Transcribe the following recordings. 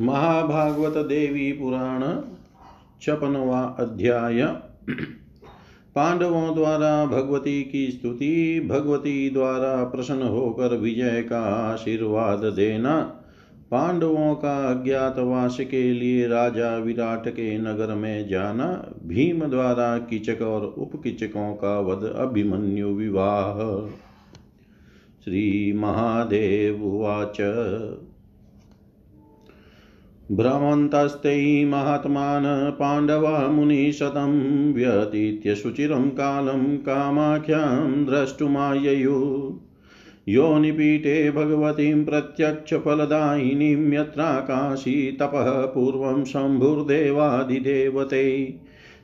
महाभागवत देवी पुराण छपनवा अध्याय। पांडवों द्वारा भगवती की स्तुति, भगवती द्वारा प्रसन्न होकर विजय का आशीर्वाद देना, पांडवों का अज्ञातवास के लिए राजा विराट के नगर में जाना, भीम द्वारा किचक और उपकिचकों का वध अभिमन्यु विवाह। श्री महादेव उवाच। भ्रमन्तस्ते महात्मान् पाण्डवा मुनिशतं व्यतीत्य शुचिरं कालं कामाख्यां द्रष्टुमाययु। योनिपीठे भगवतीं प्रत्यक्षफलदायिनीं यत्राकाशी तपः पूर्वं शम्भुर्देवादिदेवते।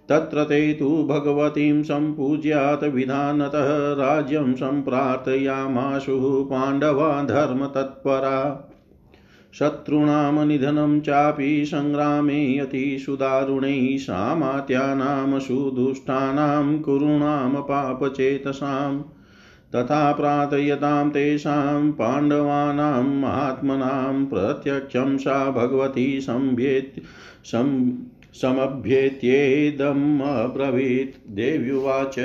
तत्र ते तु भगवतीं सम्पूज्यात् विधानतः राज्यं सम्प्रार्थयामाशु पाण्डवा धर्मतत्परा। शत्रूणां निधनं चापि सङ्ग्रामे अतिषु दारुणैः सामात्यानां सुदुष्टानां कुरूणां पापचेतसाम् तथा प्रार्थयतां तेषां पाण्डवानां महात्मनां प्रत्यक्षं सा भगवती सम्भ्येत् सम् समभ्येत्येदम् अब्रवीत् देव्युवाच।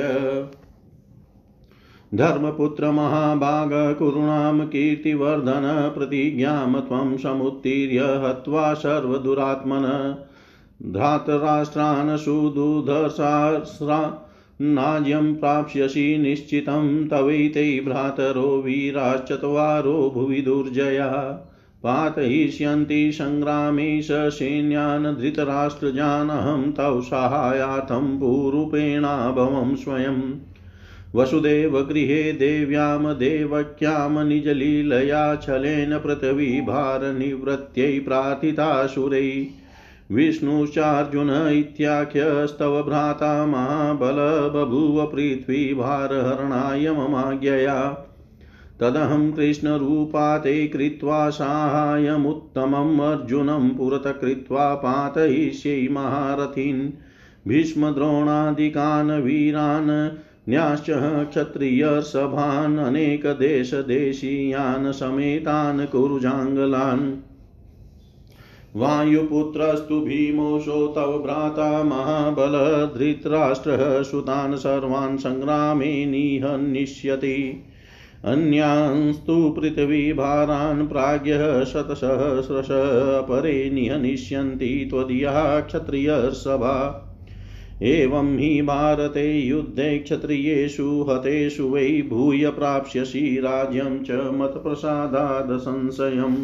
धर्मपुत्र महाभाग कुरुणां कीर्तिवर्धन प्रतिज्ञां त्वं समुत्तीर्य, हत्वा सर्वदुरात्मन। धातराष्ट्रान् सुदुधर्षास्रा नाज्यं प्राप्स्यसि निश्चितं, तवैते भ्रातरो वीराश्चत्वारो भुवि दुर्जया। पातयिष्यन्ति सङ्ग्रामे सैन्यान् धृतराष्ट्रजानहं तौ साहायार्थं पूरूपेणाभवं स्वयम्। वसुदेवगृहे देव्यां देवक्यां निजलीलया छलेन पृथिवीभारनिवृत्त्यै प्रार्थितासुरै विष्णुश्चार्जुन इत्याख्यस्तव भ्राता महाबल बभूव पृथ्वीभारहरणाय ममाज्ञया तदहं कृष्णरूपा ते कृत्वा साहाय्यमुत्तमम् अर्जुनं पुरतः कृत्वा पातयिष्यै महारथीन्। भीष्मद्रोणादिकान् वीरान् न्याश्च क्षत्रियसभान् अनेकदेशदेशीयान् समेतान् कुरुजाङ्गलान्। वायुपुत्रस्तु भीमोऽशो तव भ्राता महाबल धृतराष्ट्रः सुतान् सर्वान् सङ्ग्रामे निहनिष्यति अन्यांस्तु पृथिवीभारान् प्राज्ञः शतसहस्रश अपरे निहनिष्यन्ति त्वदीया क्षत्रियसभा। एवं हि भारते युद्धे क्षत्रियेषु हतेषु वै भूय प्राप्स्यसि राज्यं च मत्प्रसादाद् संशयम्।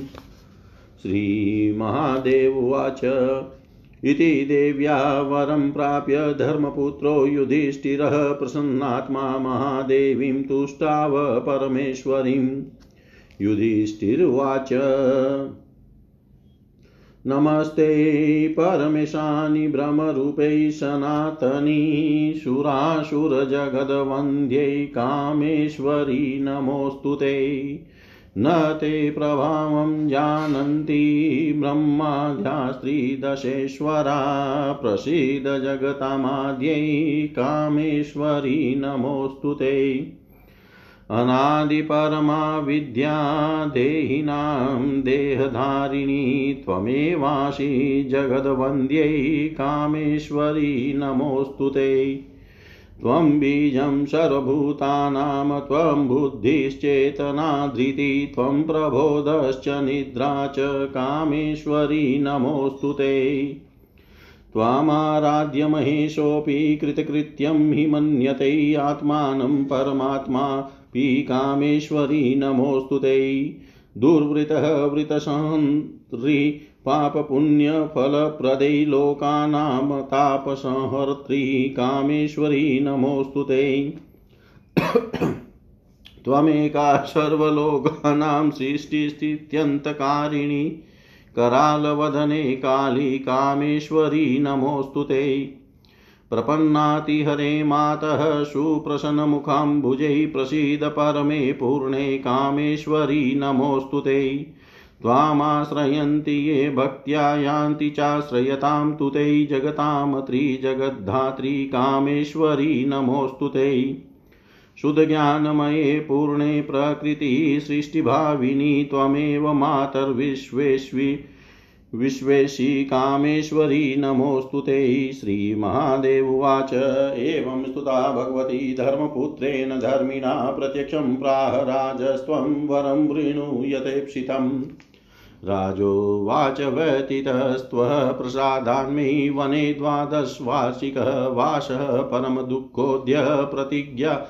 श्रीमहादेव उवाच। इति देव्या वरं प्राप्य धर्मपुत्रो युधिष्ठिरः प्रसन्नात्मा महादेवीं तुष्टाव परमेश्वरीं। युधिष्ठिरुवाच नमस्ते परमेशानि ब्रह्मरूपै सनातनी सुरासुरजगद्वन्द्यै कामेश्वरी नमोऽस्तु ते। न ते प्रभावं जानन्ति ब्रह्माध्यास्त्रिदशेश्वरा प्रसीद जगतामाद्यै कामेश्वरी नमोऽस्तु ते। अनादिपरमा विद्या देहिनां देहधारिणी त्वमेवासि जगद्वन्द्यै कामेश्वरी नमोऽस्तु ते। त्वं बीजं सर्वभूतानां, त्वं बुद्धिश्चेतना धृति, त्वं प्रबोधश्च निद्रा च कामेश्वरी नमोऽस्तु ते। त्वामाराध्य महेशोऽपि कृतकृत्यं हि मन्यते आत्मानं परमात्मा पि कामेश्वरी नमोऽस्तु ते। दुर्वृतः वृतसहन्त्री पापपुण्यफलप्रदै लोकानां तापसंहर्त्री कामेश्वरी नमोऽस्तु ते। त्वमेका सर्वलोकानां सृष्टिस्थित्यन्तकारिणी करालवदने काली कामेश्वरी नमोऽस्तु ते। प्रपन्नातिहरे मातः सुप्रसन्नमुखाम्बुजै प्रसीद परमे पूर्णे कामेश्वरी, नमोऽस्तु ते। त्वामाश्रयन्ति ये भक्त्या यान्ति चाश्रयतां तु ते। जगतां त्रिजगद्धात्री कामेश्वरी, नमोऽस्तु ते। शुद्धज्ञानमये पूर्णे प्रकृतिसृष्टिभाविनी त्वमेव मातर्विश्वेष्वि। विश्वेशी कामेश्वरी नमोऽस्तु ते। श्रीमहादेव उवाच। एवं स्तुता भगवती धर्मपुत्रेण धर्मिणा प्रत्यक्षं प्राह राजस्त्वं वरं वृणुयतेप्सितम् राजोवाच व्यतीतस्त्वः प्रसादान्मे वने द्वादशवार्षिकः वासः परमदुःखोऽद्य प्रतिज्ञा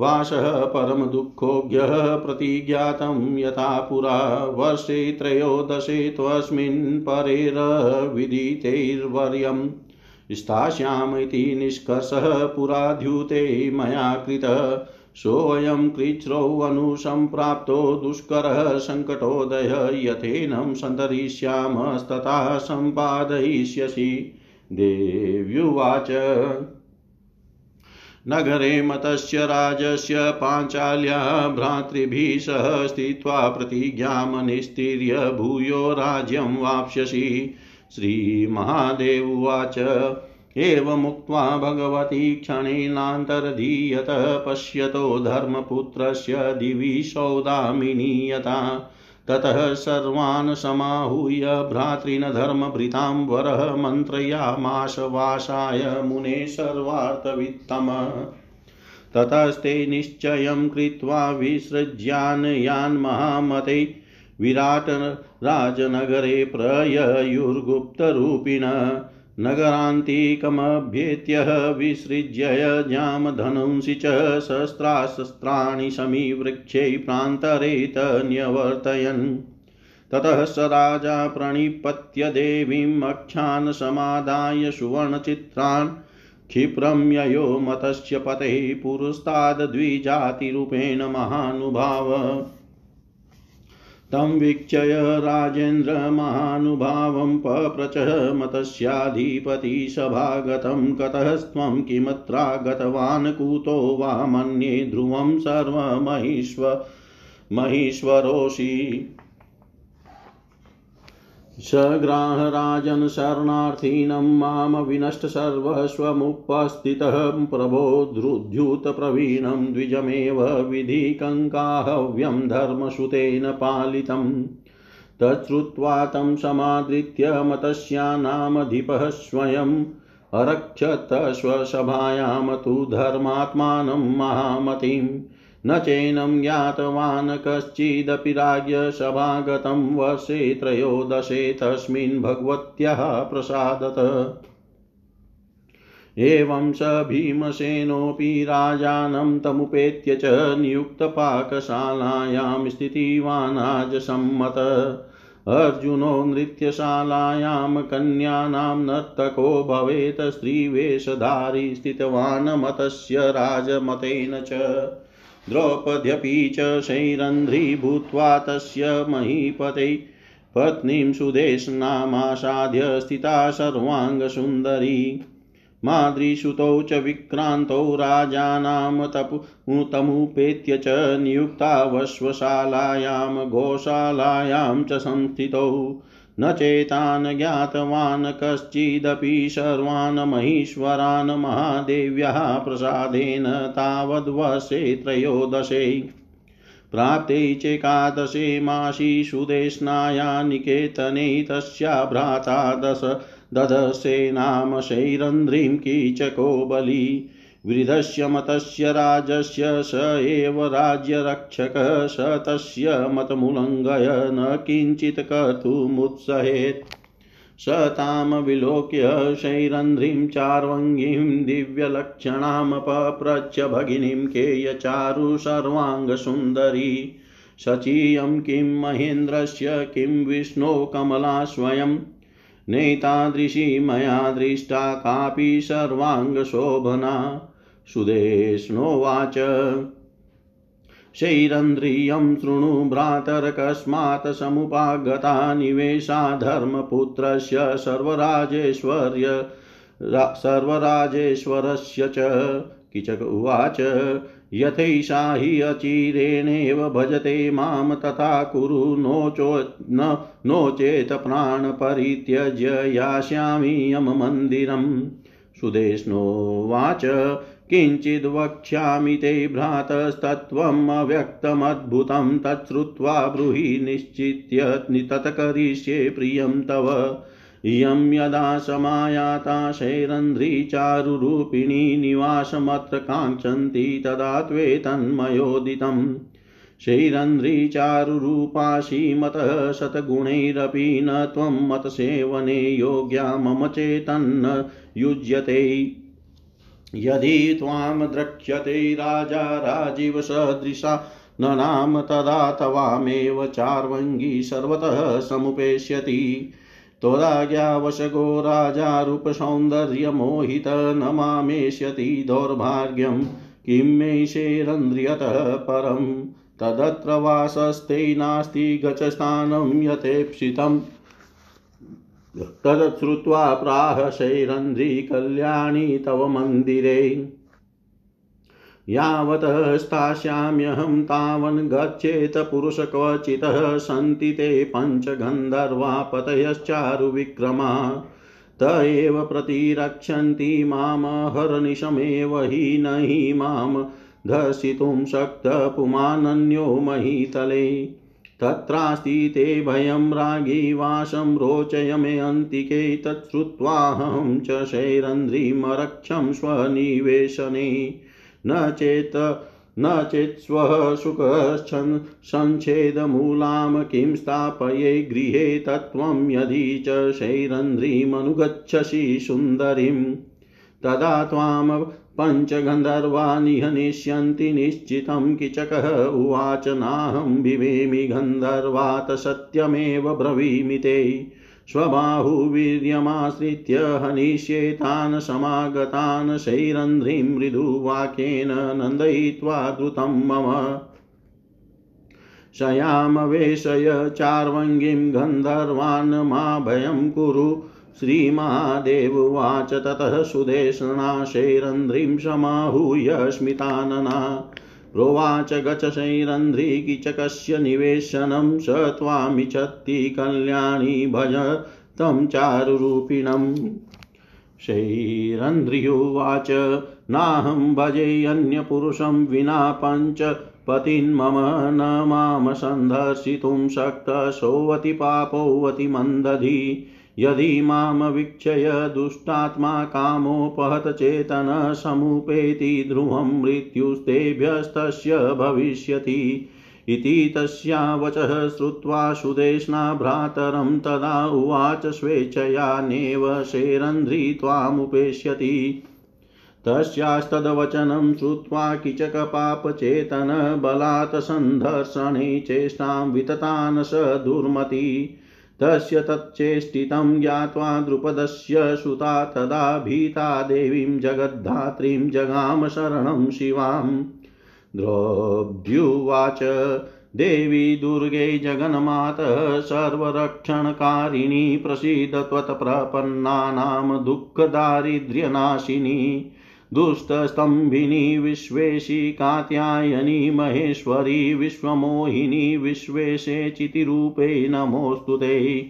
वासः परमदुःखोऽज्ञः प्रतिज्ञातं यथा पुरा वर्षे त्रयोदशे त्वस्मिन् परेरविदितैर्वर्यम्। स्थास्यामिति निष्कर्षः पुराद्युते मया कृतः। सोऽयं कृच्छ्रोऽनुसम्प्राप्तो दुष्करः सङ्कटोदय यथेनं सन्तरिष्यामस्तथा सम्पादयिष्यसि। देव्युवाच। नगरे मतस्य राजस्य पाञ्चाल्या भ्रातृभिः सह स्थित्वा प्रतिज्ञां निस्तीर्य भूयो राज्यं वाप्स्यसि। श्रीमहादेव उवाच। एवमुक्त्वा भगवती क्षणेनान्तर्धीयत पश्यतो धर्मपुत्रस्य दिवि सौदामिनीयता। ततः सर्वान् समाहूय भ्रातॄन् धर्मभृतां वरः मन्त्रयामाश मुने सर्वार्थवित्तम। ततस्ते निश्चयं कृत्वा विसृज्यान् यान् महामते विराट राजनगरे प्रययुर्गुप्तरूपिण। नगरान्तिकमभ्येत्य विसृज्य जामधनुंसि च शस्त्राशस्त्राणि समीवृक्षै प्रान्तरे तन्यवर्तयन् ततः स राजा प्रणिपत्य देवीम् अक्षान् समादाय सुवर्णचित्रान्। क्षिप्रं ययो मतस्य पतेः पुरस्ताद्विजातिरूपेण महानुभाव। तं वीक्षय राजेन्द्रमहानुभावं पप्रच मतस्याधिपतिसभागतं कतस्त्वं किमत्रा गतवान् कुतो वा मन्ये ध्रुवं सर्वमहीश्व महीश्वरोऽसि। सग्राहराजन् शरणार्थीनं माँ विनष्ट सर्वस्वमुपस्थितः प्रभो द्रुद्युतप्रवीणं द्विजमेव विधिकङ्काहव्यं धर्मसुतेन पालितम्। तच्छ्रुत्वा तं समादृत्य मतस्यानामधिपः स्वयम् अरक्षत स्वसभायां तु धर्मात्मानं महामतिम्। न चैनं ज्ञातवान् कश्चिदपि राज्यसभागतं वर्षे त्रयोदशे तस्मिन् भगवत्याः प्रसादत। एवं स भीमसेनोऽपि राजानं तमुपेत्य च नियुक्तपाकशालायां स्थितिवानाजसम्मत अर्जुनो नृत्यशालायां कन्यानां नर्तको भवेत्, स्त्रीवेषधारी स्थितवान् मतस्य राजमतेन च। द्रौपद्यपि च शैरन्ध्री भूत्वा तस्य महीपते। पत्नीं सुदेशनामासाध्य स्थिता सर्वाङ्गसुन्दरी। माद्रीसुतौ च विक्रान्तौ राजानां तपु तमुपेत्य च नियुक्तावश्वशालायां गोशालायां च संस्थितौ। न चेतान् ज्ञातवान् कश्चिदपि सर्वान् महीश्वरान् महादेव्याः प्रसादेन तावद्वर्षे त्रयोदशे। प्राप्ते चेकादशे मासि सुदेशनाया निकेतने तस्या भ्राता दश ददशे नाम शैरन्ध्रीं कीचको बली। वृद्धस्य मतस्य राजस्य स एव राज्यरक्षकः, स तस्य मतमुल्लङ्घय न किञ्चित् कर्तुमुत्सहेत्। स तां विलोक्य शैरन्ध्रीं चार्वङ्गीं दिव्यलक्षणामपप्रच्छ भगिनीं केयचारु सर्वाङ्गसुन्दरी। शचीयं किं महेन्द्रस्य, किं विष्णो कमला स्वयं नैतादृशी मया दृष्टा कापि सर्वाङ्गशोभना। सुदेष्णोवाच शैरन्द्रियं शृणु भ्रातरकस्मात् समुपागता निवेशा धर्मपुत्रस्य सर्वराजेश्वर्य सर्वराजेश्वरस्य च। किचक उवाच। यथैषा हि अचिरेणेव भजते माँ तथा कुरु नोचो न, नो चेत् प्राणपरित्यज्य यास्यामि यममन्दिरम् सुदेष्णोवाच किञ्चिद् वक्ष्यामि ते भ्रातस्तत्त्वम् अव्यक्तमद्भुतं तच्छ्रुत्वा ब्रूहि निश्चित्य तत्करिष्ये प्रियं तव। इयं यदा समायाता शैरन्ध्रीचारुरूपिणी निवासमत्र काङ्क्षन्ति तदा त्वे तन्मयोदितम्। शैरन्ध्रीचारुरूपाशीमतः शतगुणैरपि न त्वं मतसेवने योग्या मम चेतन्न युज्यते। यदि त्वां द्रक्ष्यते राजा राजीवसदृशा न नाम तदा तवामेव चार्वङ्गी सर्वतः समुपेष्यति त्वदाज्ञावशगो राजा रूपसौन्दर्यमोहित न मामेष्यति दौर्भाग्यं। किं मे शेरन्द्रियतः परम् तदत्र वासस्ते नास्ति गचस्थानं यथेप्सितम्। तदश्रुत्वा प्राह शैरन्ध्री कल्याणी तव मन्दिरे। यावतः स्थास्याम्यहं तावन् गच्छेत पुरुष क्वचितः सन्ति ते पञ्चगन्धर्वा पतयश्चारुविक्रमा त एव प्रतिरक्षन्ति मामहर्निशमेव हि न हि माँ धर्षितुं शक्तपुमानन्यो महीतले। तत्रास्ति ते भयं रागी वासं रोचय मे अन्तिके तच्छ्रुत्वाहं च शैरन्ध्रीमरक्षं स्वनिवेशने। न चेत् न चेत् स्वः सुखश्चन् सञ्छेदमूलां किं स्थापये गृहे तत्त्वं यदि च शैरन्ध्रीमनुगच्छसि सुन्दरीं। तदा त्वां पञ्चगन्धर्वा निहनिष्यन्ति निश्चितं किचकः उवाच, नाहं विवेमि गन्धर्वात् सत्यमेव ब्रवीमि ते। स्वबाहुवीर्यमाश्रित्य हनिष्येतान् समागतान् शैरन्ध्रीं मृदुवाक्येन नन्दयित्वा द्रुतं मम शयामवेशय चार्वङ्गीं गन्धर्वान् मा भयं कुरु श्रीमहादेववाच ततः सुदेशना शैरन्ध्रीं समाहूय स्मितानना प्रोवाच गच शैरन्ध्रीकीचकस्य निवेशनं स त्वामिच्छत्ति कल्याणी भज तं चारुरूपिणम्। शैरन्ध्र्युवाच नाहं भजेऽन्यपुरुषं विना पञ्च पतिन्मम न माँ सन्दर्शितुं शक्तसोऽवति पापोऽवति मन्दधी यदि माँ वीक्षय दुष्टात्मा कामोपहत चेतन समुपेति ध्रुवं मृत्युस्तेभ्यस्तस्य भविष्यति इति तस्या वचः श्रुत्वा सुदेशना भ्रातरं तदा उवाच स्वेच्छया नेव शेरन्ध्री त्वामुपेष्यति। तस्यास्तद्वचनं श्रुत्वा किचकपापचेतन बलात् सन्धर्षणे चेष्टां विततान् स दुर्मति। तस्य तच्चेष्टितं ज्ञात्वा द्रुपदस्य सुता तदा भीता देवीं जगद्धात्रीं जगाम शरणं शिवाम्। द्रौभ्युवाच देवी दुर्गे जगन्मातः सर्वरक्षणकारिणी प्रसीद त्वत्प्रपन्नानां दुःखदारिद्र्यनाशिनी। दुष्टस्तम्भिनी विश्वेशी कात्यायनी महेश्वरी विश्वमोहिनी विश्वेशे चितिरूपे नमोऽस्तु ते।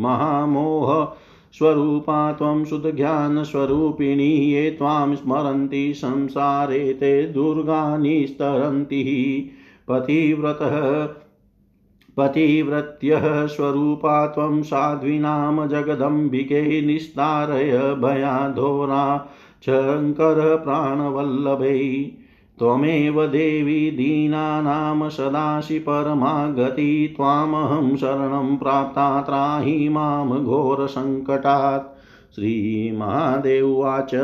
महामोह स्वरूपा त्वं शुद्धज्ञानस्वरूपिणी ये त्वां स्मरन्ति संसारे ते दुर्गानि स्तरन्ति। पतिव्रतः पतिव्रत्यः स्वरूपा त्वं साध्वीनां जगदम्बिके निस्तारय भयाधोरा शङ्कर प्राणवल्लभै त्वमेव देवी दीनानां सदाशि परमा गति त्वामहं शरणं प्राप्ता त्राहि माँ घोरसङ्कटात् श्रीमहादेवाच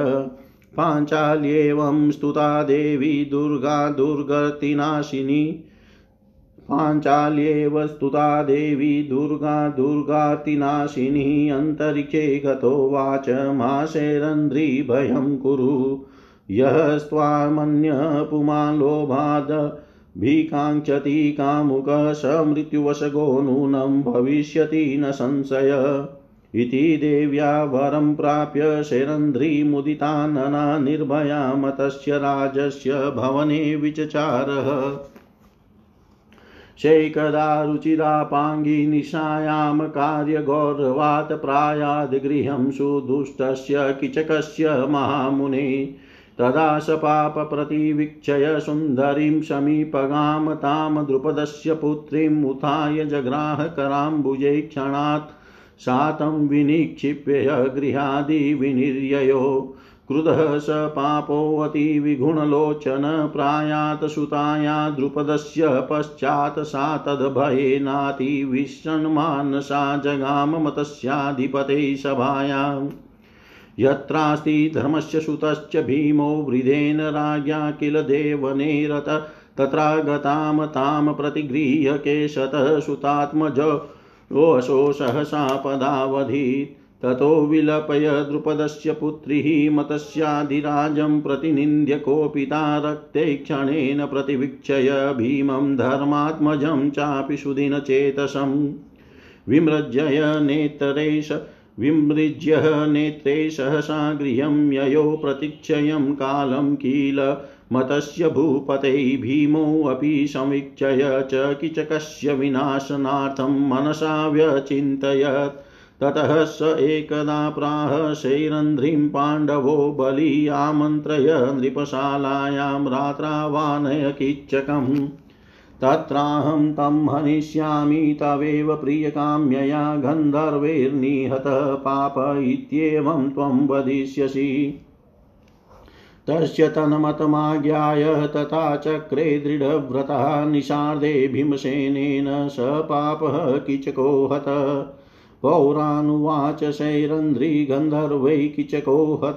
पाञ्चाल्येवं स्तुता देवी दुर्गा दुर्गतिनाशिनी पाञ्चाल्येव स्तुता देवी दुर्गा दुर्गातिनाशिनी अन्तरिक्षे गतो वाच माशेरन्ध्री भयं कुरु। यः स्वामन्यपुमालोभाद् भिकाङ्क्षति कामुकः स मृत्युवशगो नूनं भविष्यति न संशय। इति देव्या वरं प्राप्य शैरन्ध्रीमुदितानना निर्भया मतस्य राजस्य भवने विचचारः। शैकदा रुचिरापाङ्गी निशायां कार्यगौरवात् प्रायाद् गृहं सुदुष्टस्य किचकस्य महामुने। तदा स पापप्रतिवीक्षय सुन्दरीं समीपगां तां द्रुपदस्य पुत्रीम् उत्थाय जग्राह कराम्बुजे क्षणात् सातं विनिक्षिप्य गृहादिविनिर्ययो क्रुधः स पापोऽतिविगुणलोचन प्रायात सुताया द्रुपदस्य पश्चात् सा तद्भयेनातिविषण्मानसा जगाममतस्याधिपते सभायाम् यत्रास्ति धर्मस्य सुतश्च भीमो वृधेन राज्ञा किल देवनेरत तत्रागतां तां प्रतिगृह्य केशतः सुतात्मजोऽशो सहसा पदावधीत्। ततो विलपय द्रुपदस्य पुत्रीः मतस्याधिराजं प्रतिनिन्द्य कोपिता रक्ते क्षणेन प्रतिवीक्षय भीमं धर्मात्मजं चापि सुदिनचेतसं। विमृज्य नेतरेश विमृज्य नेत्रे सहसा गृहं ययो प्रतीक्षयं कालं किल। मतस्य भूपते भीमोऽपि समीक्षय च किचकस्य विनाशनार्थं मनसा व्यचिन्तयत्। ततः स एकदा प्राह शैरन्ध्रीं पाण्डवो बलि आमन्त्रय नृपशालायां रात्रावानय किच्चकम् तत्राहं तं हनिष्यामि, तवेव प्रियकाम्यया गन्धर्वैर्निहतः पाप इत्येवं त्वं वदिष्यसि। तस्य तन्मतमाज्ञाय तथा चक्रे दृढव्रतः निषार्दे भीमसेनेन स पापः किचको पौरानुवाच शैरन्ध्री गन्धर्वै किचको हत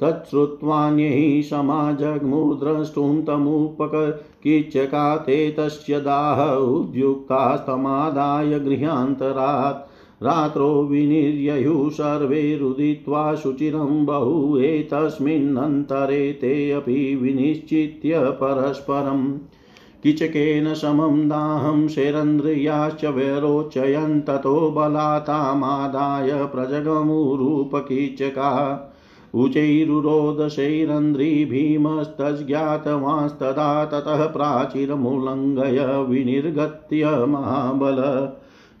तच्छ्रुत्वान्यैः समाजग्मुद्रष्टुं तमुपकीचका ते तस्य दाह उद्युक्तास्तमादाय गृहान्तरात्। रात्रौ विनिर्ययुः सर्वे रुदित्वा शुचिरं बहु एतस्मिन्नन्तरे ते अपि विनिश्चित्य परस्परम् किचकेन समं दाहं शैरन्द्रियाश्च व्यरोचयन् ततो बलातामादाय प्रजगमुरूपकीचका उचैरुरोदशैरन्ध्री भीमस्तज्ज्ञातवांस्तदा ततः प्राचीरमुल्लङ्घय विनिर्गत्य महाबल।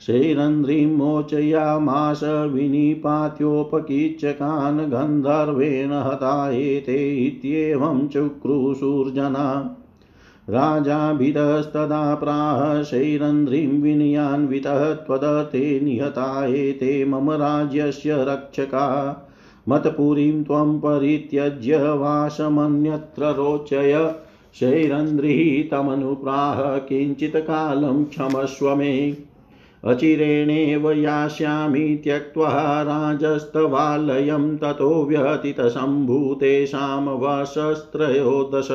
शैरन्ध्रीं मोचयामास विनिपात्योपकीचकान् गन्धर्वेण हता एते इत्येवं चुक्रुशूर्जना राजाभिधस्तदा प्राह शैरन्ध्रीं विनयान्वितः त्वदते निहता एते मम राज्यस्य रक्षका। मत्पुरीं त्वं परित्यज्य वासमन्यत्र रोचय। शैरन्ध्रीः तमनुप्राह किञ्चित् कालं क्षमस्व मे। अचिरेणेव यास्यामि त्यक्त्वा राजस्तवालयं ततो व्यतीतशम्भूतेषां वशस्त्रयोदश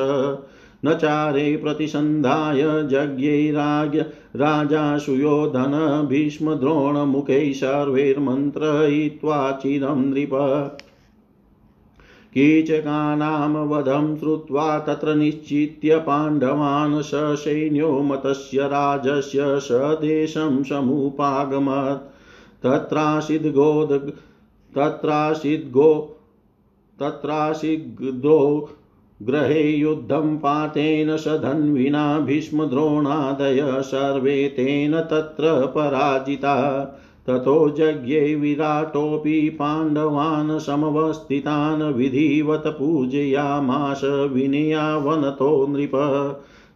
न चारे प्रतिसन्धाय जज्ञैराज्ञ राजा सुयोधन, भीष्मद्रोणमुखैः सर्वैर्मन्त्रयित्वा चिरं नृप। कीचकानां वधं श्रुत्वा तत्र निश्चित्य पाण्डवान् ससैन्यो मतस्य राजस्य सदेशं समुपागमत्। तत्रासीद्गोद तत्रासीद्गो तत्रासीद्गो ग्रहे युद्धं पातेन स धन्विना भीष्मद्रोणादय सर्वे तेन तत्र पराजिता। ततो यज्ञे विराटोऽपि पाण्डवान् समवस्थितान् विधिवत पूजयामास विनयावनतो नृप।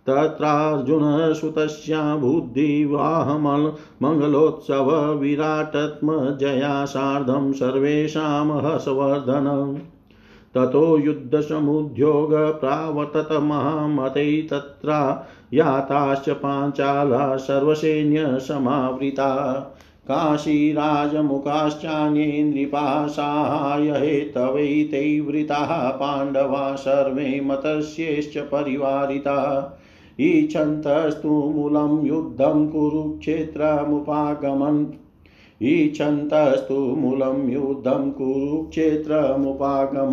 तत्रार्जुनसुतस्या बुद्धिवाहमङ्गलोत्सव विराटत्मजया सार्धं सर्वेषां हर्षवर्धनम्। ततो युद्धसमुद्योग महामते तत्रा याताश्च पाञ्चाला सर्वसैन्यसमावृता काशीराजमुखाश्चान्ये नृपा साहाय्यहेतवैते वृताः पाण्डवा सर्वे मतस्यैश्च परिवारिता। ईच्छन्तस्तु मूलं युद्धं कुरुक्षेत्रमुपागमन् ईच्छन्तस्तु मूलं युद्धं कुरुक्षेत्रमुपागम।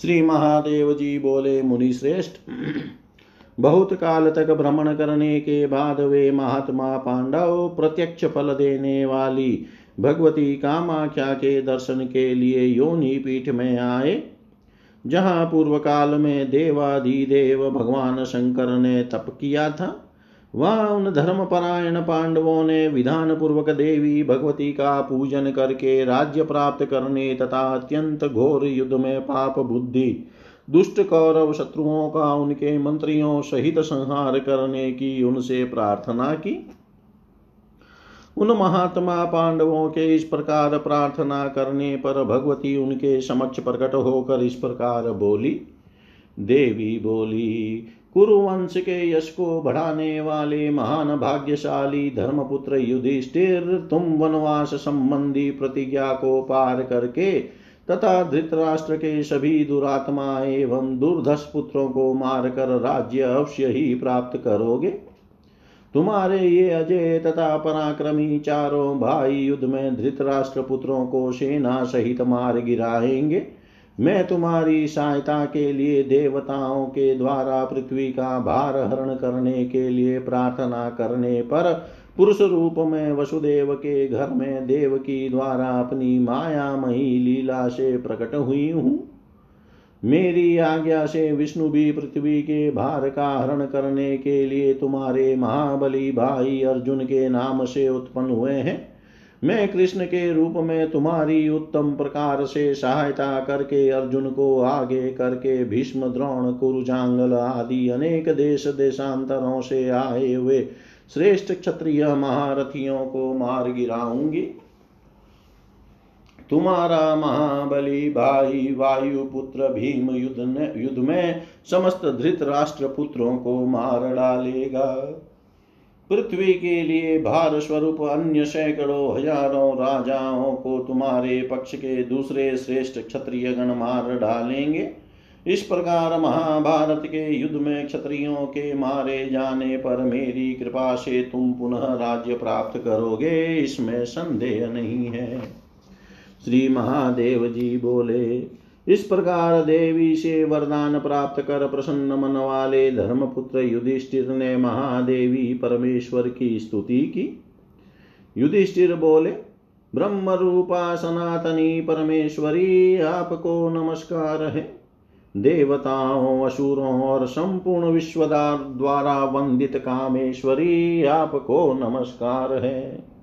श्री महादेव जी बोले मुनि श्रेष्ठ बहुत काल तक भ्रमण करने के बाद वे महात्मा पांडव प्रत्यक्ष फल देने वाली भगवती कामाख्या के दर्शन के लिए योनि पीठ में आए, जहाँ पूर्व काल में देवाधिदेव भगवान शंकर ने तप किया था। वह उन धर्म परायण पांडवों ने विधान पूर्वक देवी भगवती का पूजन करके राज्य प्राप्त करने तथा अत्यंत घोर युद्ध में पाप बुद्धि, दुष्ट कौरव शत्रुओं का उनके मंत्रियों सहित संहार करने की उनसे प्रार्थना की। उन महात्मा पांडवों के इस प्रकार प्रार्थना करने पर भगवती उनके समक्ष प्रकट होकर इस प्रकार बोली, देवी बोली कुरुवंश के यश को बढ़ाने वाले महान भाग्यशाली धर्मपुत्र युधिष्ठिर तुम वनवास संबंधी प्रतिज्ञा को पार करके तथा धृतराष्ट्र के सभी दुरात्मा एवं दुर्धस पुत्रों को मारकर राज्य अवश्य ही प्राप्त करोगे। तुम्हारे ये अजय तथा पराक्रमी चारों भाई युद्ध में धृतराष्ट्र पुत्रों को सेना सहित मार गिराएँगे। मैं तुम्हारी सहायता के लिए देवताओं के द्वारा पृथ्वी का भार हरण करने के लिए प्रार्थना करने पर पुरुष रूप में वसुदेव के घर में देव की द्वारा अपनी मायामयी लीला से प्रकट हुई हूँ। मेरी आज्ञा से विष्णु भी पृथ्वी के भार का हरण करने के लिए तुम्हारे महाबली भाई अर्जुन के नाम से उत्पन्न हुए हैं। मैं कृष्ण के रूप में तुम्हारी उत्तम प्रकार से सहायता करके अर्जुन को आगे करके भीष्म, द्रोण, कुरुजांगल आदि अनेक देश देशांतरों से आए हुए श्रेष्ठ क्षत्रिय महारथियों को मार गिराऊँगी। तुम्हारा महाबली भाई वायु पुत्र भीम युद्ध युद्ध में समस्त धृत राष्ट्र पुत्रों को मार डालेगा। पृथ्वी के लिए भार स्वरूप अन्य सैकड़ों, हज़ारों राजाओं को तुम्हारे पक्ष के दूसरे श्रेष्ठ क्षत्रिय गण मार डालेंगे। इस प्रकार महाभारत के युद्ध में क्षत्रियों के मारे जाने पर मेरी कृपा से तुम पुनः राज्य प्राप्त करोगे, इसमें संदेह नहीं है। श्री महादेव जी बोले इस प्रकार देवी से वरदान प्राप्त कर प्रसन्न मन वाले धर्मपुत्र युधिष्ठिर ने महादेवी परमेश्वर की स्तुति की। युधिष्ठिर बोले ब्रह्म रूपा सनातनी परमेश्वरी, आपको नमस्कार है। देवताओं, असुरों और संपूर्ण विश्वदार द्वारा वंदित कामेश्वरी, आपको नमस्कार है।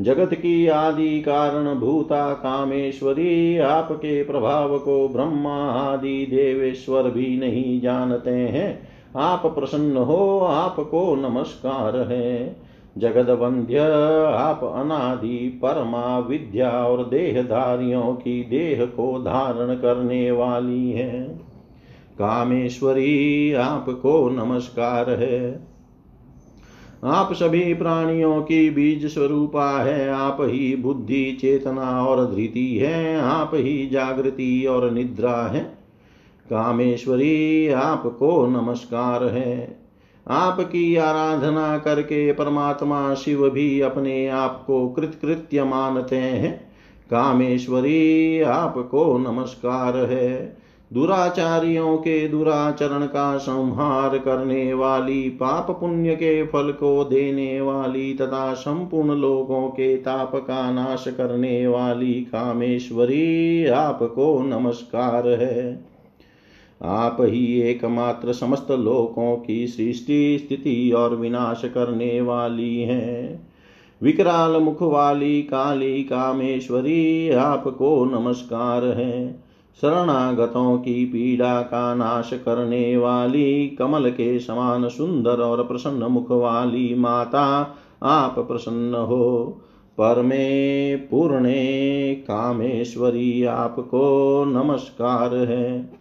जगत की आदि कारण भूता कामेश्वरी, आपके प्रभाव को ब्रह्मा आदि देवेश्वर भी नहीं जानते हैं। आप प्रसन्न हो, आपको नमस्कार है। जगत वंद्य आप अनादि, परमा विद्या और देहधारियों की देह को धारण करने वाली है। कामेश्वरी, आपको नमस्कार है। आप सभी प्राणियों की बीज स्वरूपा है, आप ही बुद्धि, चेतना और धृति है, आप ही जागृति और निद्रा है। कामेश्वरी, आपको नमस्कार है। आपकी आराधना करके परमात्मा शिव भी अपने आप को कृतकृत्य मानते हैं। कामेश्वरी, आपको नमस्कार है। दुराचारियों के दुराचरण का संहार करने वाली, पाप पुण्य के फल को देने वाली तथा संपूर्ण लोगों के ताप का नाश करने वाली कामेश्वरी आपको नमस्कार है। आप ही एकमात्र समस्त लोकों की सृष्टि, स्थिति और विनाश करने वाली हैं। विकराल मुख वाली काली कामेश्वरी आपको नमस्कार है। शरणागतों की पीड़ा का नाश करने वाली कमल के समान सुंदर और प्रसन्न मुख वाली माता आप प्रसन्न हो। परमे पूर्णे कामेश्वरी आपको नमस्कार है।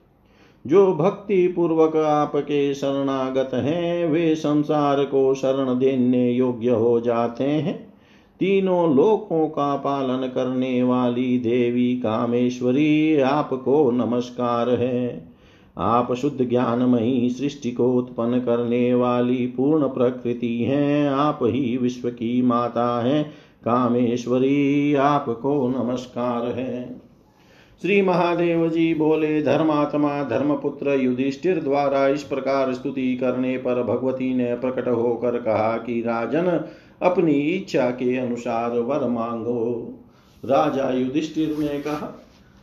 जो भक्ति पूर्वक आपके शरणागत हैं, वे संसार को शरण देने योग्य हो जाते हैं। तीनों लोकों का पालन करने वाली देवी कामेश्वरी आपको नमस्कार है। आप शुद्ध ज्ञानमयी सृष्टि को उत्पन्न करने वाली पूर्ण प्रकृति हैं। आप ही विश्व की माता हैं। कामेश्वरी आपको नमस्कार है। श्री महादेव जी बोले, धर्मात्मा, धर्मपुत्र, युधिष्ठिर द्वारा इस प्रकार स्तुति करने पर भगवती ने प्रकट होकर कहा कि राजन अपनी इच्छा के अनुसार वर मांगो। राजा युधिष्ठिर ने कहा,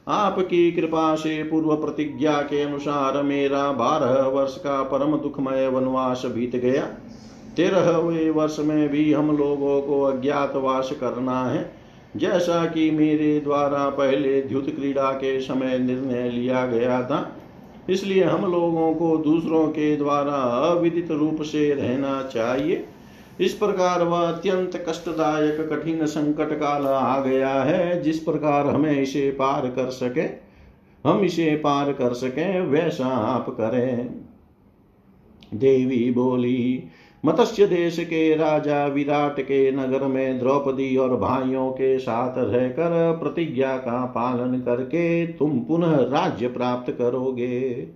आपकी कृपा से पूर्व प्रतिज्ञा के अनुसार मेरा बारह वर्ष का परम दुखमय वनवास बीत गया। तेरहवें वर्ष में भी हम लोगों को अज्ञातवास करना है। जैसा कि मेरे द्वारा पहले द्युत क्रीड़ा के समय निर्णय लिया गया था, इसलिए हम लोगों को दूसरों के द्वारा अविदित रूप से रहना चाहिए। इस प्रकार वह अत्यंत कष्टदायक, कठिन संकट काल आ गया है। जिस प्रकार हमें इसे पार कर सके, हम इसे पार कर सके, वैसा आप करें। देवी बोली, मत्स्य देश के राजा विराट के नगर में द्रौपदी और भाइयों के साथ रहकर प्रतिज्ञा का पालन करके तुम पुनः राज्य प्राप्त करोगे।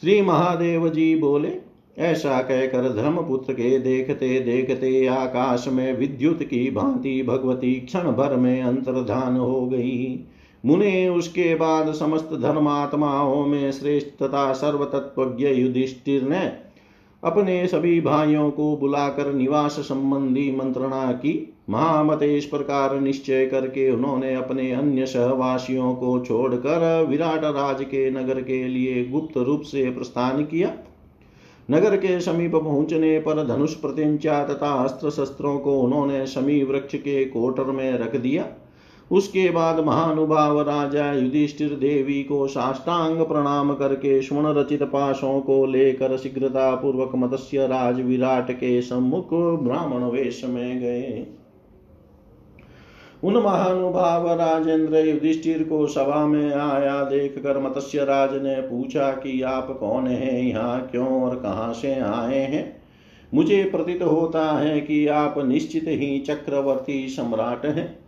श्री महादेव जी बोले ऐसा कहकर धर्मपुत्र के देखते देखते आकाश में विद्युत की भांति भगवती क्षण भर में अंतर्धान हो गई। मुने उसके बाद समस्त धर्मात्माओं में श्रेष्ठ तथा सर्वतत्वज्ञ युधिष्ठिर ने अपने सभी भाइयों को बुलाकर निवास संबंधी मंत्रणा की। महामते इस प्रकार निश्चय करके उन्होंने अपने अन्य सहवासियों को छोड़कर विराट राज के नगर के लिए गुप्त रूप से प्रस्थान किया। नगर के समीप पहुँचने पर धनुष प्रत्यंचा तथा अस्त्र शस्त्रों को उन्होंने समी वृक्ष के कोटर में रख दिया। उसके बाद महानुभाव राजा युधिष्ठिर देवी को साष्टांग प्रणाम करके स्वर्ण रचित पाशों को लेकर शीघ्रता पूर्वक मत्स्य राज विराट के सम्मुख ब्राह्मण वेश में गए। उन महानुभाव राजेंद्र युधिष्ठिर को सभा में आया देख कर मत्स्य राज ने पूछा कि आप कौन हैं, यहाँ क्यों और कहाँ से आए हैं? मुझे प्रतीत होता है कि आप निश्चित ही चक्रवर्ती सम्राट हैं।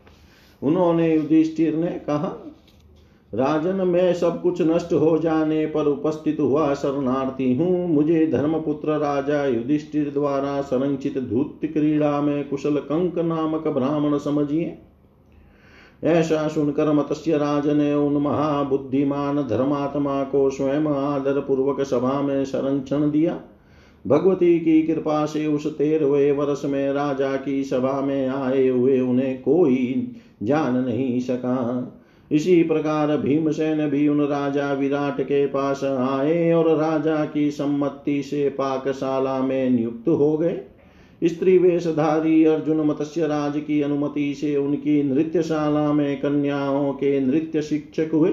उन्होंने युधिष्ठिर ने कहा, राजन, मैं सब कुछ नष्ट हो जाने पर उपस्थित हुआ शरणार्थी हूँ। मुझे धर्मपुत्र राजा युधिष्ठिर द्वारा संरक्षित धूत क्रीड़ा में कुशल कंक नामक ब्राह्मण समझिए। ऐसा सुनकर मत्स्य राज ने उन महाबुद्धिमान धर्मात्मा को स्वयं आदर पूर्वक सभा में संरक्षण दिया। भगवती की कृपा से उस तेरहवें वर्ष में राजा की सभा में आए हुए उन्हें कोई जान नहीं सका। इसी प्रकार भीमसेन भी उन राजा विराट के पास आए और राजा की सम्मति से पाकशाला में नियुक्त हो गए। स्त्री वेशधारी अर्जुन मत्स्य राज की अनुमति से उनकी नृत्यशाला में कन्याओं के नृत्य शिक्षक हुए।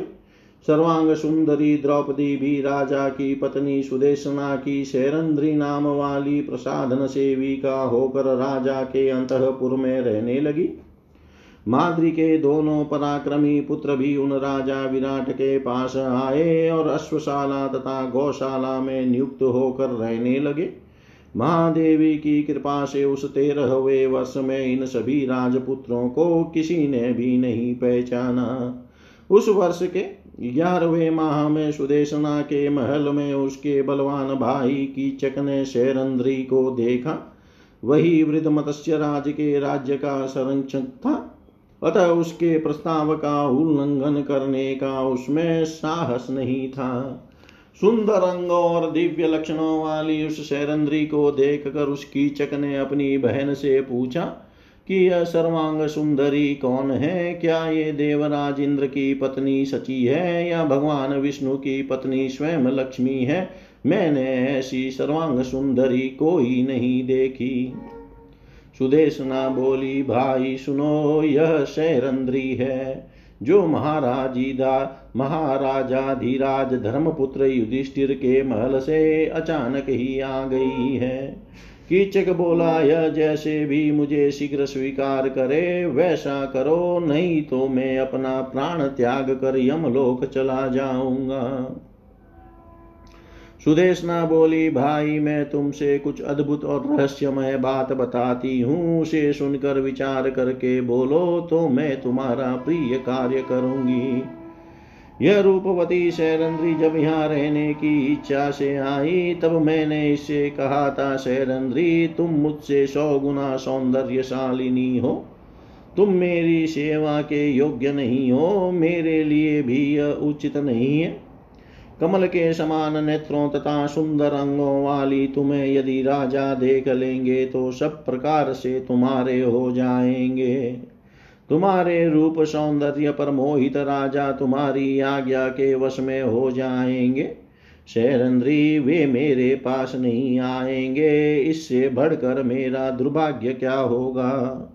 सर्वांग सुंदरी द्रौपदी भी राजा की पत्नी सुदेशना की शैरंद्री नाम वाली प्रसाधन सेविका होकर राजा के अंतपुर में रहने लगी। माद्री के दोनों पराक्रमी पुत्र भी उन राजा विराट के पास आए और अश्वशाला तथा गौशाला में नियुक्त होकर रहने लगे। महादेवी की कृपा से उस तेरहवें वर्ष में इन सभी राजपुत्रों को किसी ने भी नहीं पहचाना। उस वर्ष के ग्यारहवें माह में सुदेशना के महल में उसके बलवान भाई की ने शैरंद्री को देखा। वही वृद्ध मत्स्य राज के राज्य का संरक्षक था। अतः उसके प्रस्ताव का उल्लंघन करने का उसमें साहस नहीं था। सुंदर अंग और दिव्य लक्षणों वाली उस शैरंद्री को देखकर उसकी चक ने अपनी बहन से पूछा कि, यह सर्वांग सुंदरी कौन है? क्या ये देवराज इंद्र की पत्नी सची है या भगवान विष्णु की पत्नी स्वयं लक्ष्मी है? मैंने ऐसी सर्वांग सुंदरी कोई नहीं देखी। सुदेशना बोली, भाई सुनो, यह शैरंद्री है। जो महाराजीदा, महाराजाधिराज, धर्मपुत्र युधिष्ठिर के महल से अचानक ही आ गई है। कीचक बोला, यह जैसे भी मुझे शीघ्र स्वीकार करे, वैसा करो, नहीं तो मैं अपना प्राण त्याग कर यमलोक चला जाऊँगा। सुदेशना बोली, भाई, मैं तुमसे कुछ अद्भुत और रहस्यमय बात बताती हूँ। उसे सुनकर विचार करके बोलो तो मैं तुम्हारा प्रिय कार्य करूँगी। यह रूपवती शैरंद्री जब यहाँ रहने की इच्छा से आई, तब मैंने इससे कहा था शैरंद्री तुम मुझसे सौ गुना सौंदर्यशालिनी हो। तुम मेरी सेवा के योग्य नहीं हो। मेरे लिए भी यह उचित नहीं है। कमल के समान नेत्रों तथा सुंदर अंगों वाली तुम्हें यदि राजा देख लेंगे तो सब प्रकार से तुम्हारे हो जाएँगे। तुम्हारे रूप सौंदर्य पर मोहित राजा तुम्हारी आज्ञा के वश में हो जाएँगे। शैरंद्री वे मेरे पास नहीं आएँगे, इससे बढ़कर मेरा दुर्भाग्य क्या होगा?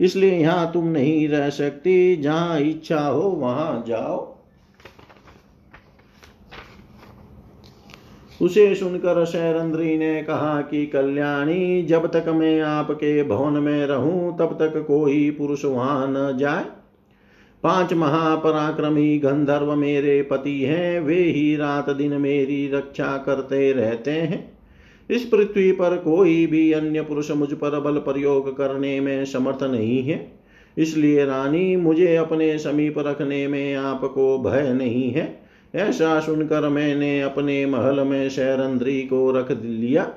इसलिए यहाँ तुम नहीं रह सकती, जहाँ इच्छा हो वहाँ जाओ। उसे सुनकर शैरंद्री ने कहा कि, कल्याणी, जब तक मैं आपके भवन में रहूँ, तब तक कोई पुरुष वहाँ न जाए। पाँच महापराक्रमी गंधर्व मेरे पति हैं, वे ही रात दिन मेरी रक्षा करते रहते हैं। इस पृथ्वी पर कोई भी अन्य पुरुष मुझ पर बल प्रयोग करने में समर्थ नहीं है। इसलिए रानी, मुझे अपने समीप रखने में आपको भय नहीं है। ऐसा सुनकर मैंने अपने महल में शैरंद्री को रख लिया।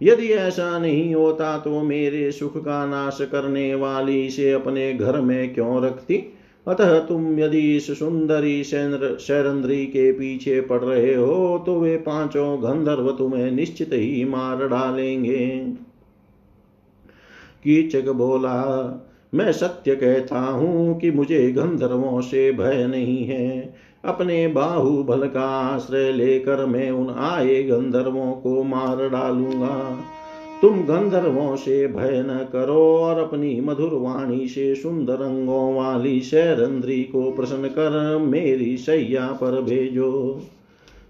यदि ऐसा नहीं होता तो मेरे सुख का नाश करने वाली से अपने घर में क्यों रखती? अतः तुम यदि इस सुंदरी शैरंद्री के पीछे पड़ रहे हो तो वे पाँचों गंधर्व तुम्हें निश्चित ही मार डालेंगे। कीचक बोला, मैं सत्य कहता हूँ कि मुझे गंधर्वों से भय नहीं है। अपने बाहुबल का आश्रय लेकर मैं उन आए गंधर्वों को मार डालूँगा। तुम गंधर्वों से भय न करो और अपनी मधुर वाणी से सुंदर अंगों वाली शैरंद्री को प्रसन्न कर मेरी सैया पर भेजो।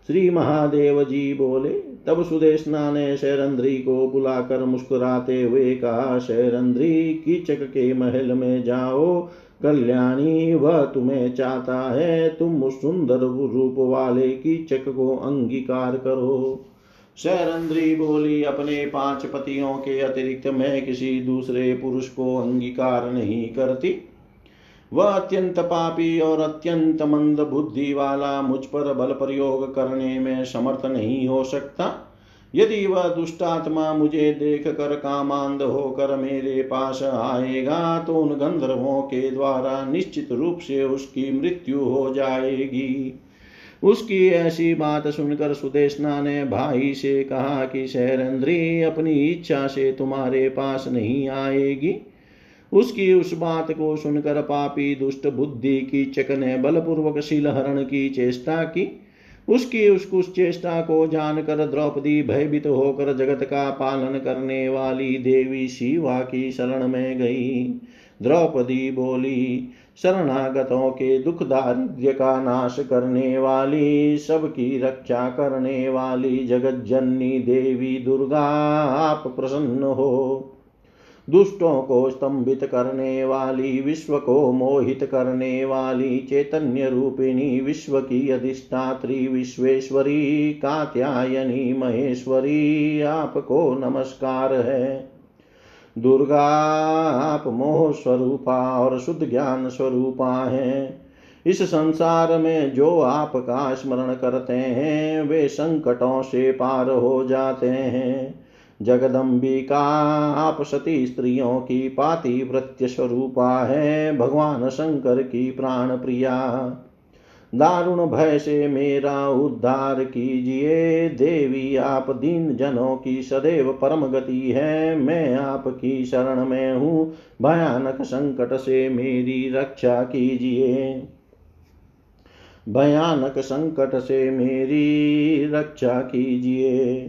श्री महादेव जी बोले, तब सुदेशना ने शैरंद्री को बुलाकर मुस्कुराते हुए कहा, शैरंद्री, कीचक के महल में जाओ कल्याणी, वह तुम्हें चाहता है, तुम सुंदर रूप वाले की चक को अंगीकार करो। शैरंद्री बोली, अपने पाँच पतियों के अतिरिक्त मैं किसी दूसरे पुरुष को अंगीकार नहीं करती। वह अत्यंत पापी और अत्यंत मंद बुद्धि वाला मुझ पर बल प्रयोग करने में समर्थ नहीं हो सकता। यदि वह दुष्टात्मा मुझे देख कर कामांध होकर मेरे पास आएगा तो उन गंधर्वों के द्वारा निश्चित रूप से उसकी मृत्यु हो जाएगी। उसकी ऐसी बात सुनकर सुदेशना ने भाई से कहा कि शहरेंद्री अपनी इच्छा से तुम्हारे पास नहीं आएगी। उसकी उस बात को सुनकर पापी दुष्ट बुद्धि की चक ने बलपूर्वक शिलहरण की चेष्टा की। उसकी उस कुछ चेष्टा को जानकर द्रौपदी भयभीत होकर जगत का पालन करने वाली देवी शिवा की शरण में गई। द्रौपदी बोली, शरणागतों के दुख दारिद्र्य का नाश करने वाली, सबकी रक्षा करने वाली जगत जननी देवी दुर्गा, आप प्रसन्न हो। दुष्टों को स्तंभित करने वाली, विश्व को मोहित करने वाली, चैतन्य रूपिणी, विश्व की अधिष्ठात्री, विश्वेश्वरी, कात्यायनी, महेश्वरी, आपको नमस्कार है। दुर्गा, आप मोह स्वरूपा और शुद्ध ज्ञान स्वरूपा है। इस संसार में जो आपका स्मरण करते हैं, वे संकटों से पार हो जाते हैं। जगदम्बिका आप सती स्त्रियों की पाति वृत्य स्वरूपा है भगवान शंकर की प्राण प्रिया दारुण भय से मेरा उद्धार कीजिए, देवी आप दीन जनों की सदैव परम गति है, मैं आपकी शरण में हूँ, भयानक संकट से मेरी रक्षा कीजिए। भयानक संकट से मेरी रक्षा कीजिए।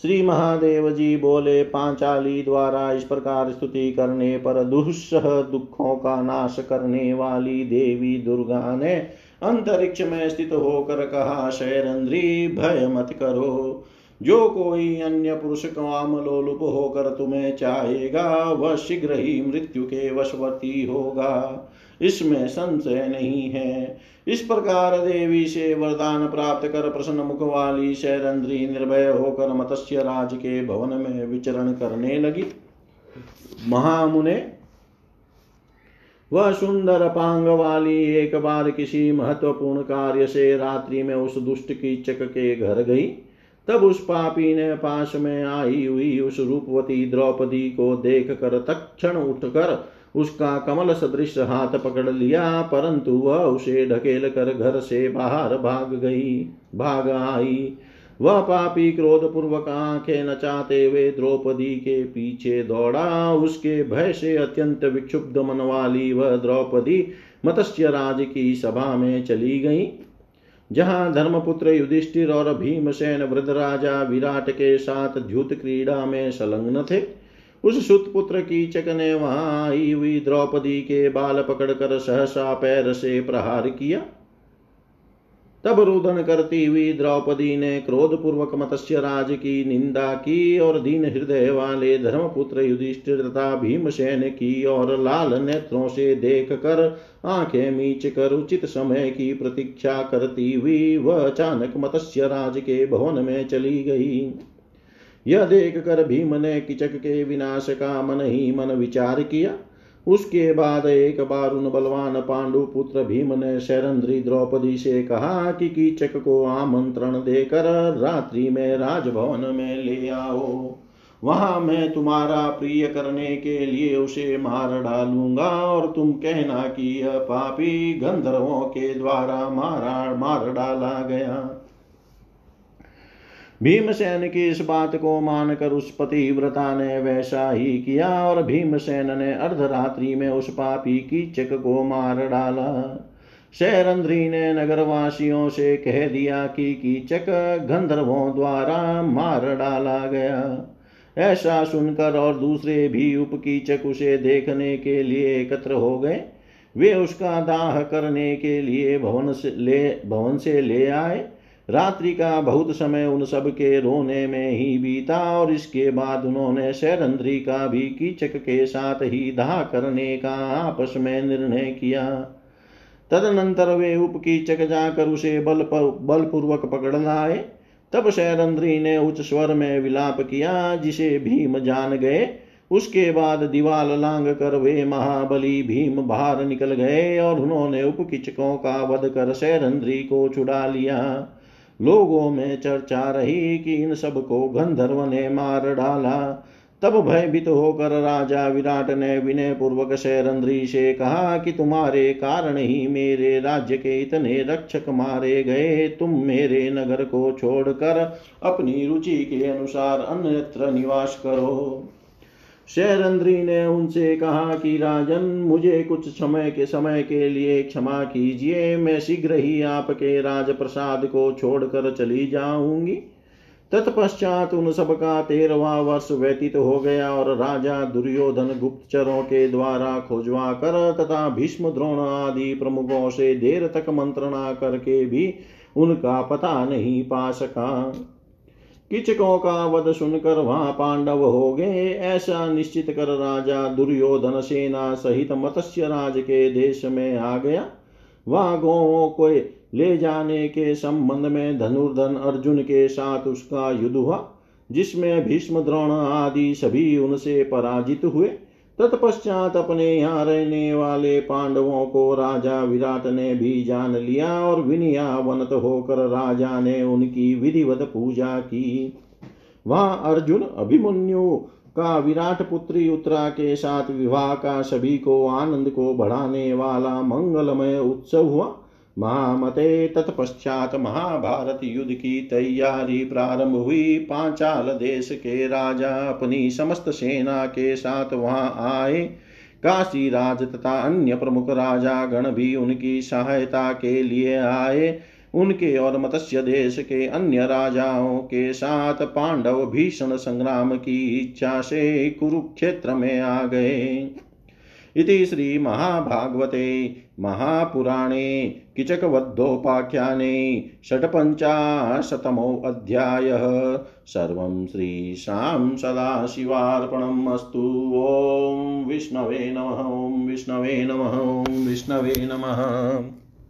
श्री महादेव जी बोले, पांचाली द्वारा इस प्रकार स्तुति करने पर दुस्सह दुखों का नाश करने वाली देवी दुर्गा ने अंतरिक्ष में स्थित होकर कहा शैरंद्री भय मत करो। जो कोई अन्य पुरुष काम लोलुप होकर तुम्हें चाहेगा, वह शीघ्र ही मृत्यु के वशवर्ती होगा। इसमें संशय नहीं है। इस प्रकार देवी से वरदान प्राप्त कर प्रसन्न मुख वाली शैरंद्री निर्भय होकर मत्स्य राज के भवन में विचरण करने लगी। महामुने, वह सुंदर पांग वाली एक बार किसी महत्वपूर्ण कार्य से रात्रि में उस दुष्ट की चक के घर गई, तब उस पापी ने पास में आई हुई उस रूपवती द्रौपदी को देख कर तक्षण उठकर उसका कमल सदृश हाथ पकड़ लिया, परंतु वह उसे ढकेल कर घर से बाहर भाग गई। भाग आई। वह पापी क्रोध पूर्वक आँखें नचाते हुए द्रौपदी के पीछे दौड़ा। उसके भय से अत्यंत विक्षुब्ध मन वाली वह द्रौपदी मत्स्य राज की सभा में चली गई, जहाँ धर्मपुत्र युधिष्ठिर और भीमसेन वृद्ध राजा विराट के साथ द्युत क्रीड़ा में संलग्न थे। उस सुतपुत्र की चक ने वहाँ आई हुई द्रौपदी के बाल पकड़कर सहसा पैर से प्रहार किया। तब रुदन करती हुई द्रौपदी ने क्रोध पूर्वक मत्स्य राज की निंदा की और दीन हृदय वाले धर्मपुत्र युधिष्ठिर तथा भीमसेन की और लाल नेत्रों से देख कर आँखें मीच कर उचित समय की प्रतीक्षा करती हुई वह अचानक मत्स्य राज के भवन में चली गई। यह देख कर भीम ने किचक के विनाश का मन ही मन विचार किया। उसके बाद एक बार उन बलवान पांडु पुत्र भीम ने शैरंद्री द्रौपदी से कहा कि कीचक को आमंत्रण देकर रात्रि में राजभवन में ले आओ। वहाँ मैं तुम्हारा प्रिय करने के लिए उसे मार डालूँगा और तुम कहना कि यह पापी गंधर्वों के द्वारा मारा मार डाला गया। भीमसेन की इस बात को मानकर उस पतिव्रता ने वैसा ही किया और भीमसेन ने अर्धरात्रि में उस पापी की कीचक को मार डाला। शैरंद्री ने नगरवासियों से कह दिया कि कीचक गंधर्वों द्वारा मार डाला गया। ऐसा सुनकर और दूसरे भी उपकीचक उसे देखने के लिए एकत्र हो गए। वे उसका दाह करने के लिए भवन से ले भवन से ले आए। रात्रि का बहुत समय उन सब के रोने में ही बीता और इसके बाद उन्होंने शैरंद्री का भी कीचक के साथ ही दाह करने का आपस में निर्णय किया। तदनंतर वे उपकीचक जाकर उसे बल बलपूर्वक पकड़ लाए। तब शैरंद्री ने उच्च स्वर में विलाप किया, जिसे भीम जान गए, उसके बाद दीवाल लांग कर वे महाबली भीम बाहर निकल गए और उन्होंने उपकिचकों का वध कर शैरंद्री को छुड़ा लिया। लोगों में चर्चा रही कि इन सबको गंधर्व ने मार डाला। तब भयभीत होकर राजा विराट ने विनय पूर्वक शैरंद्री से कहा कि तुम्हारे कारण ही मेरे राज्य के इतने रक्षक मारे गए। तुम मेरे नगर को छोड़कर अपनी रुचि के अनुसार अन्यत्र निवास करो। शैरंद्री ने उनसे कहा कि, राजन, मुझे कुछ समय के समय के लिए क्षमा कीजिए। मैं शीघ्र ही आपके राज प्रसाद को छोड़कर चली जाऊँगी। तत्पश्चात उन सबका तेरवा वर्ष व्यतीत हो गया और राजा दुर्योधन गुप्तचरों के द्वारा खोजवा कर तथा भीष्म द्रोण आदि प्रमुखों से देर तक मंत्रणा करके भी उनका पता नहीं पा सका। किचकों का वध सुनकर वहाँ पांडव हो गए। ऐसा निश्चित कर राजा दुर्योधन सेना सहित मत्स्य राज के देश में आ गया। वहाँ गौों को ले जाने के संबंध में धनुर्धन अर्जुन के साथ उसका युद्ध हुआ, जिसमें भीष्म, द्रोण आदि सभी उनसे पराजित हुए। तत्पश्चात अपने यहाँ रहने वाले पांडवों को राजा विराट ने भी जान लिया और विनियावनत होकर राजा ने उनकी विधिवत पूजा की। वहाँ, अर्जुन, अभिमन्यु, का विराट पुत्री उत्तरा के साथ विवाह का सभी को आनंद को बढ़ाने वाला मंगलमय उत्सव हुआ। महामते तत्पश्चात महाभारत युद्ध की तैयारी प्रारंभ हुई। पांचाल देश के राजा अपनी समस्त सेना के साथ वहाँ आए। काशी राज तथा अन्य प्रमुख राजा गण भी उनकी सहायता के लिए आए। उनके और मत्स्य देश के अन्य राजाओं के साथ पांडव भीषण संग्राम की इच्छा से कुरुक्षेत्र में आ गए। इति श्रीमहाभागवते महापुराणे किचकवद्धोपाख्याने षट्पञ्चाशतमोऽध्यायः। सर्वं श्रीशां सदाशिवार्पणम् अस्तु। ॐ विष्णवे नमः, ॐ विष्णवे नमः, ॐ विष्णवे नमः।